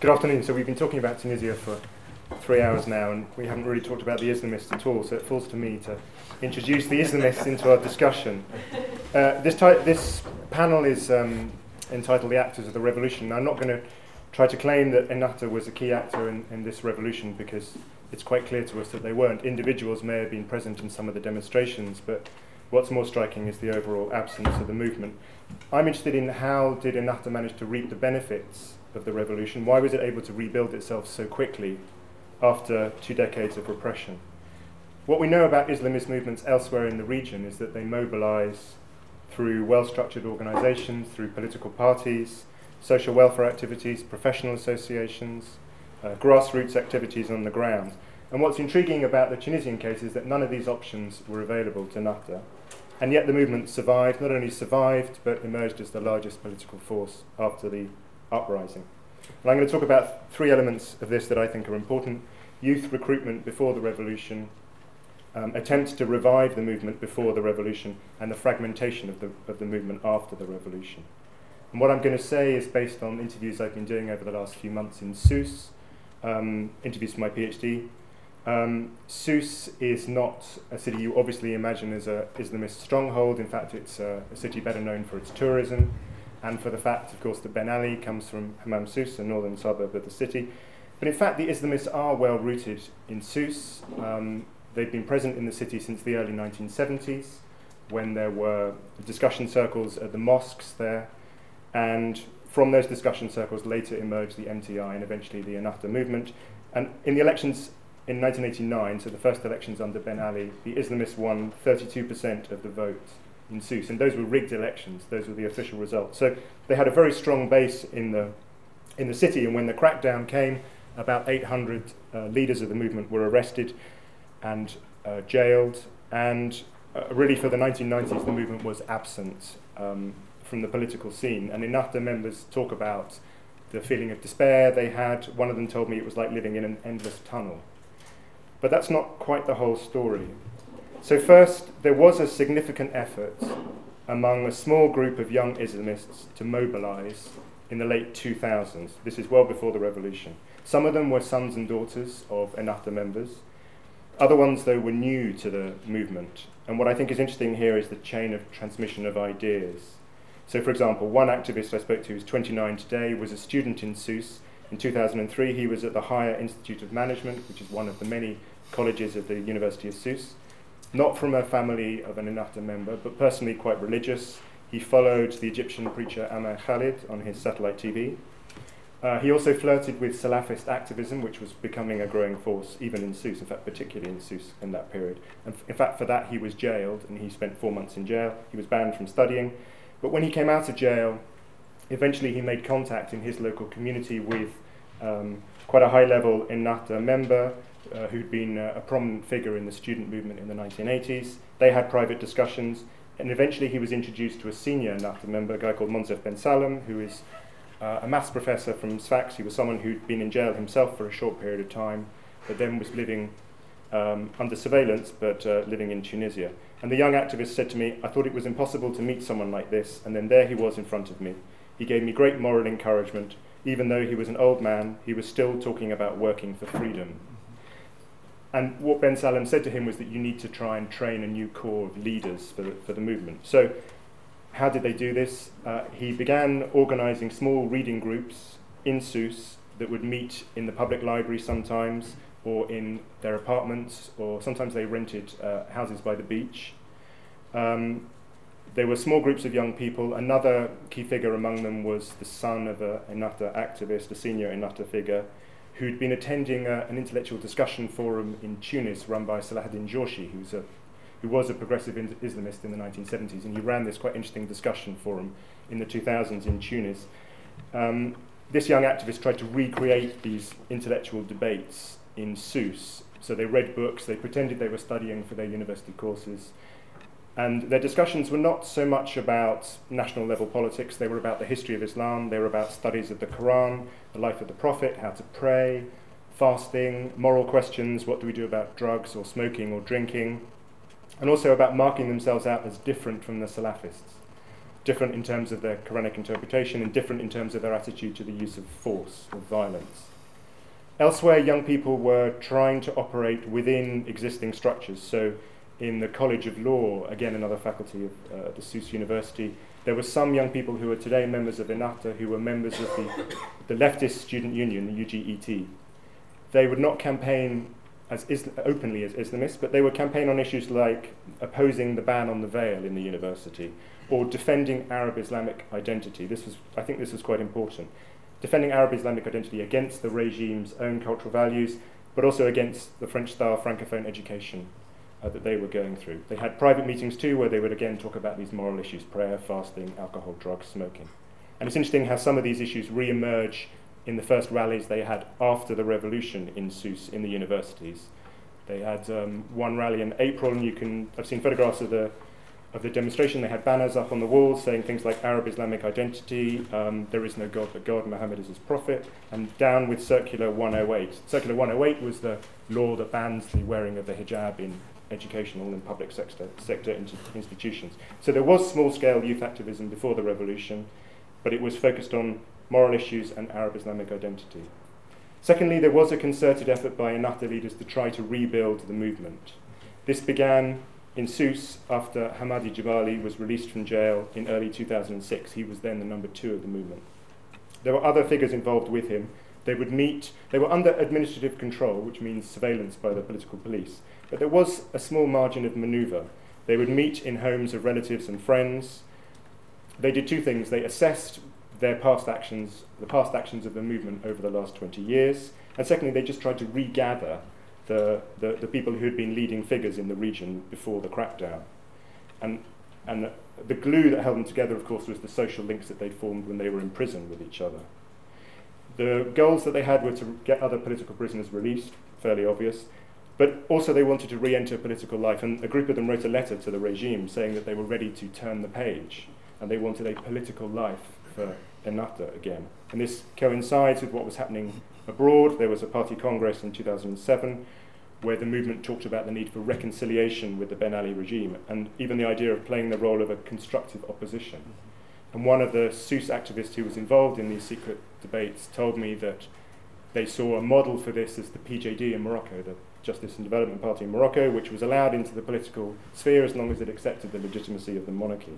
Good afternoon. So we've been talking about Tunisia for three hours now, and we haven't really talked about the Islamists at all. So it falls to me to introduce the Islamists into our discussion. Uh, this, ty- this panel is um, entitled "The Actors of the Revolution." Now, I'm not going to try to claim that Ennahda was a key actor in, in this revolution because it's quite clear to us that they weren't. Individuals may have been present in some of the demonstrations, but what's more striking is the overall absence of the movement. I'm interested in how did Ennahda manage to reap the benefits of the revolution? Why was it able to rebuild itself so quickly after two decades of repression? What we know about Islamist movements elsewhere in the region is that they mobilize through well structured organizations, through political parties, social welfare activities, professional associations, uh, grassroots activities on the ground. And what's intriguing about the Tunisian case is that none of these options were available to Ennahda. And yet the movement survived, not only survived, but emerged as the largest political force after the uprising. And I'm going to talk about three elements of this that I think are important youth recruitment before the revolution, um, attempts to revive the movement before the revolution, and the fragmentation of the, of the movement after the revolution. And what I'm going to say is based on interviews I've been doing over the last few months in Sousse, um, interviews for my PhD. Um, is not a city you obviously imagine as a Islamist stronghold. In fact, it's a, a city better known for its tourism and for the fact, of course, that Ben Ali comes from Hammam Sousse, a northern suburb of the city. But in fact, the Islamists are well rooted in Sousse. Um, they've been present in the city since the early 1970s, when there were discussion circles at the mosques there. And from those discussion circles later emerged the MTI and eventually the Ennahda movement. And in the elections in 1989, so the first elections under Ben Ali, the Islamists won 32% of the vote in Sousse, and those were rigged elections. Those were the official results. So they had a very strong base in the in the city. And when the crackdown came, about 800 uh, leaders of the movement were arrested and uh, jailed. And uh, really, for the 1990s, the movement was absent um, from the political scene. And enough Ennahda members talk about the feeling of despair they had. One of them told me it was like living in an endless tunnel. But that's not quite the whole story. So, first, there was a significant effort among a small group of young Islamists to mobilize in the late 2000s. This is well before the revolution. Some of them were sons and daughters of Ennahda members. Other ones, though, were new to the movement. And what I think is interesting here is the chain of transmission of ideas. So, for example, one activist I spoke to, who's 29 today, was a student in Sousse. In 2003, he was at the Higher Institute of Management, which is one of the many colleges of the University of Sousse not from a family of an Ennahda member, but personally quite religious. He followed the Egyptian preacher Amer Khalid on his satellite TV. Uh, he also flirted with Salafist activism, which was becoming a growing force even in Sousse, in fact, particularly in Sousse in that period. And f- in fact, for that, he was jailed and he spent four months in jail. He was banned from studying. But when he came out of jail, eventually he made contact in his local community with um, quite a high level Ennahda member uh, who'd been uh, a prominent figure in the student movement in the 1980s. They had private discussions, and eventually he was introduced to a senior Ennahda member, a guy called Moncef Ben Salem, who is uh, a maths professor from Sfax. He was someone who'd been in jail himself for a short period of time, but then was living um, under surveillance, but uh, living in Tunisia. And the young activist said to me, I thought it was impossible to meet someone like this, and then there he was in front of me. He gave me great moral encouragement. Even though he was an old man, he was still talking about working for freedom. And what Ben Salem said to him was that you need to try and train a new core of leaders for the, for the movement. So, how did they do this? Uh, he began organizing small reading groups in Sousse that would meet in the public library sometimes, or in their apartments, or sometimes they rented uh, houses by the beach. Um, there were small groups of young people. Another key figure among them was the son of a Ennahda activist, a senior Ennahda figure, who'd been attending a, an intellectual discussion forum in Tunis run by Salahuddin Jourchi, who's a, who was a progressive Islamist in the 1970s, and he ran this quite interesting discussion forum in the 2000s in Tunis. Um, this young activist tried to recreate these intellectual debates in Sousse. So they read books, they pretended they were studying for their university courses, and their discussions were not so much about national level politics, they were about the history of Islam, they were about studies of the Quran, the life of the Prophet, how to pray, fasting, moral questions, what do we do about drugs or smoking or drinking, and also about marking themselves out as different from the Salafists. different in terms of their Quranic interpretation and different in terms of their attitude to the use of force or violence. Elsewhere, young people were trying to operate within existing structures. So, in the College of Law, again another faculty of uh, the Sousse University, there were some young people who are today members of Ennahda who were members of the, the leftist student union, the UGET. They would not campaign as openly as Islamists, but they would campaign on issues like opposing the ban on the veil in the university or defending Arab Islamic identity. This was, I think this was quite important. Defending Arab Islamic identity against the regime's own cultural values, but also against the French style francophone education uh, that they were going through. They had private meetings too, where they would again talk about these moral issues prayer, fasting, alcohol, drugs, smoking. And it's interesting how some of these issues re emerge in the first rallies they had after the revolution in Sousse in the universities. They had um, one rally in April, and you can, I've seen photographs of the, of the demonstration. They had banners up on the walls saying things like Arab Islamic identity, um, there is no God but God, Muhammad is his prophet, and down with Circular 108. Circular 108 was the law that bans the wearing of the hijab in educational and public sector, sector institutions. So there was small scale youth activism before the revolution, but it was focused on moral issues and Arab Islamic identity. Secondly, there was a concerted effort by Ennahda leaders to try to rebuild the movement. This began in Sousse after Hamadi Jebali was released from jail in early 2006. He was then the number two of the movement. There were other figures involved with him. They would meet, they were under administrative control, which means surveillance by the political police. But there was a small margin of manoeuvre. They would meet in homes of relatives and friends. They did two things. They assessed their past actions, the past actions of the movement over the last 20 years. And secondly, they just tried to regather the, the, the people who had been leading figures in the region before the crackdown. And, and the, the glue that held them together, of course, was the social links that they'd formed when they were in prison with each other. The goals that they had were to get other political prisoners released, fairly obvious, but also they wanted to re-enter political life, and a group of them wrote a letter to the regime saying that they were ready to turn the page, and they wanted a political life for Ennahda again. And this coincides with what was happening abroad. There was a party congress in 2007 where the movement talked about the need for reconciliation with the Ben Ali regime, and even the idea of playing the role of a constructive opposition. And one of the Sousse activists who was involved in these secret debates told me that they saw a model for this as the PJD in Morocco, the Justice and Development Party in Morocco, which was allowed into the political sphere as long as it accepted the legitimacy of the monarchy.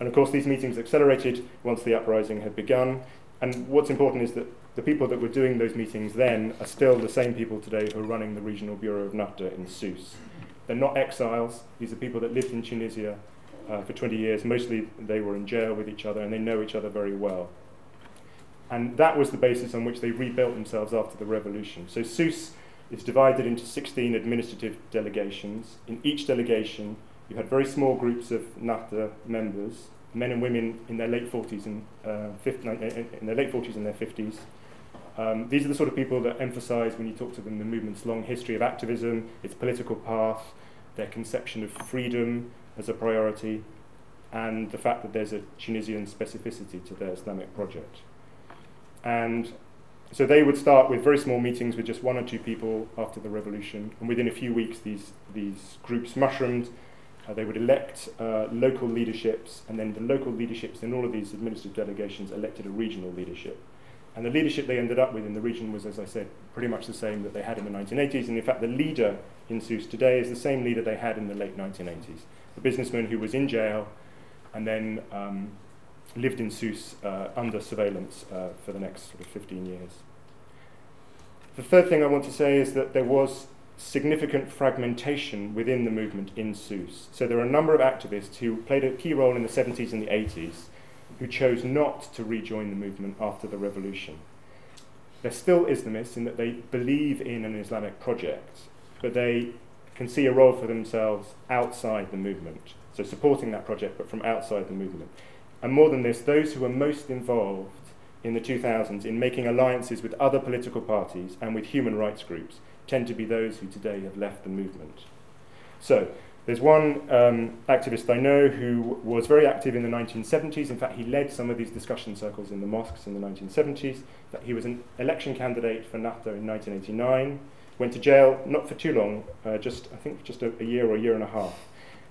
And of course, these meetings accelerated once the uprising had begun. And what's important is that the people that were doing those meetings then are still the same people today who are running the regional bureau of Ennahda in Sousse. They're not exiles, these are people that lived in Tunisia uh, for 20 years. Mostly they were in jail with each other and they know each other very well. And that was the basis on which they rebuilt themselves after the revolution. So Sousse is divided into 16 administrative delegations. In each delegation, you had very small groups of Ennahda members, men and women in their late 40s and uh, 50, in their late 40s and their 50s. Um, these are the sort of people that emphasize, when you talk to them, the movement's long history of activism, its political path, their conception of freedom as a priority, and the fact that there's a Tunisian specificity to their Islamic project. And so they would start with very small meetings with just one or two people after the revolution, and within a few weeks, these, these groups mushroomed. Uh, they would elect uh, local leaderships, and then the local leaderships in all of these administrative delegations elected a regional leadership. And the leadership they ended up with in the region was, as I said, pretty much the same that they had in the 1980s. And in fact, the leader in Sousse today is the same leader they had in the late 1980s. The businessman who was in jail and then um, lived in Sousse uh, under surveillance uh, for the next sort of 15 years. The third thing I want to say is that there was significant fragmentation within the movement in Sousse. So there are a number of activists who played a key role in the 70s and the 80s who chose not to rejoin the movement after the revolution. They're still Islamists in that they believe in an Islamic project, but they can see a role for themselves outside the movement. So supporting that project, but from outside the movement. And more than this, those who were most involved in the 2000s in making alliances with other political parties and with human rights groups tend to be those who today have left the movement. So, there's one um, activist I know who was very active in the 1970s. In fact, he led some of these discussion circles in the mosques in the 1970s. That he was an election candidate for Ennahda in 1989. Went to jail, not for too long, uh, just I think just a, a year or a year and a half.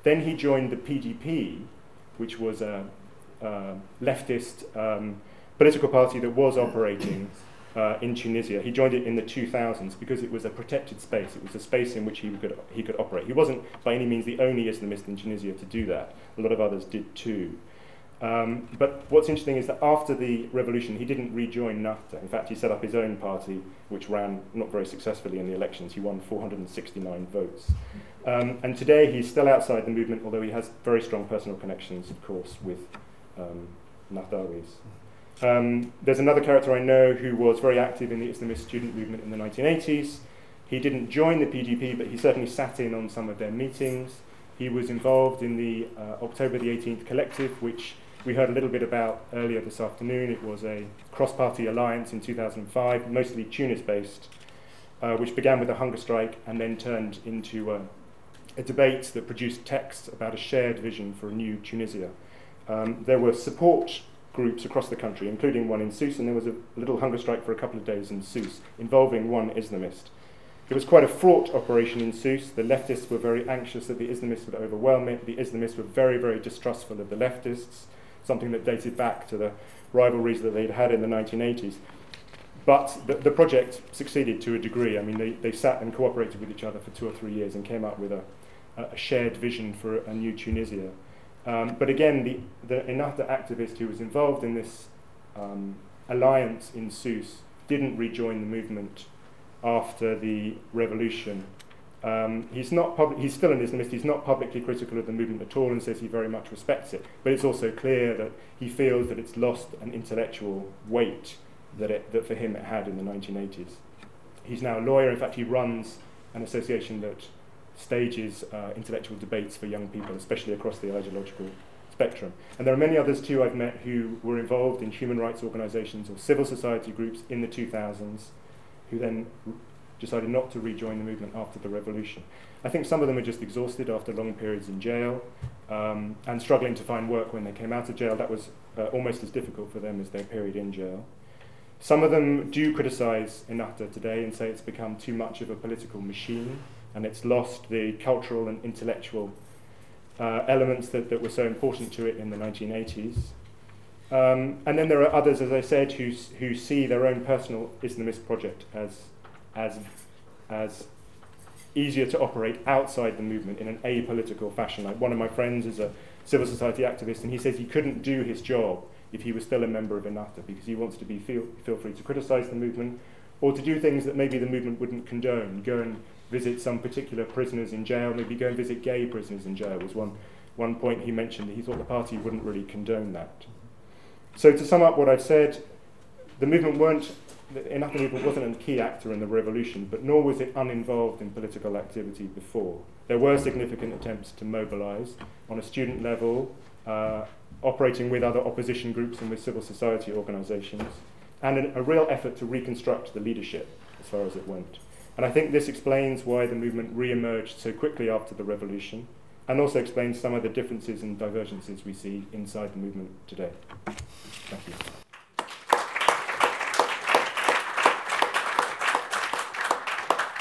Then he joined the PDP, which was a uh, leftist um, political party that was operating uh, in Tunisia. He joined it in the 2000s because it was a protected space. It was a space in which he could, he could operate. He wasn't by any means the only Islamist in Tunisia to do that. A lot of others did too. Um, but what's interesting is that after the revolution, he didn't rejoin Ennahda. In fact, he set up his own party, which ran not very successfully in the elections. He won 469 votes. Um, and today, he's still outside the movement, although he has very strong personal connections, of course, with um. Um, there's another character I know who was very active in the Islamist student movement in the 1980s. He didn't join the PDP, but he certainly sat in on some of their meetings. He was involved in the uh, October the 18th collective, which we heard a little bit about earlier this afternoon. It was a cross party alliance in 2005, mostly Tunis based, uh, which began with a hunger strike and then turned into a, a debate that produced texts about a shared vision for a new Tunisia. Um, there were support groups across the country, including one in Sousse, and there was a little hunger strike for a couple of days in Sousse involving one Islamist. It was quite a fraught operation in Sousse. The leftists were very anxious that the Islamists would overwhelm it. The Islamists were very, very distrustful of the leftists something that dated back to the rivalries that they'd had in the 1980s. But the, the project succeeded to a degree. I mean, they, they sat and cooperated with each other for two or three years and came up with a, a shared vision for a, new Tunisia. Um, but again, the, the Ennahda activist who was involved in this um, alliance in Sousse didn't rejoin the movement after the revolution um, he's, not he's still an Islamist, he's not publicly critical of the movement at all and says he very much respects it. But it's also clear that he feels that it's lost an intellectual weight that, it, that for him it had in the 1980s. He's now a lawyer, in fact, he runs an association that stages uh, intellectual debates for young people, especially across the ideological spectrum. And there are many others too I've met who were involved in human rights organisations or civil society groups in the 2000s who then decided not to rejoin the movement after the revolution. I think some of them are just exhausted after long periods in jail um, and struggling to find work when they came out of jail. That was uh, almost as difficult for them as their period in jail. Some of them do criticise Ennahda today and say it's become too much of a political machine and it's lost the cultural and intellectual uh, elements that, that were so important to it in the 1980s. Um, and then there are others, as I said, who, who see their own personal Islamist project as as, as easier to operate outside the movement in an apolitical fashion. Like one of my friends is a civil society activist, and he says he couldn't do his job if he was still a member of Ennahda because he wants to be feel, feel free to criticize the movement or to do things that maybe the movement wouldn't condone. Go and visit some particular prisoners in jail, maybe go and visit gay prisoners in jail was one, one point he mentioned. He thought the party wouldn't really condone that. So to sum up what I've said, the movement weren't Ennahda wasn't a key actor in the revolution, but nor was it uninvolved in political activity before. There were significant attempts to mobilize on a student level, uh, operating with other opposition groups and with civil society organizations, and an, a real effort to reconstruct the leadership as far as it went. And I think this explains why the movement re emerged so quickly after the revolution, and also explains some of the differences and divergences we see inside the movement today. Thank you.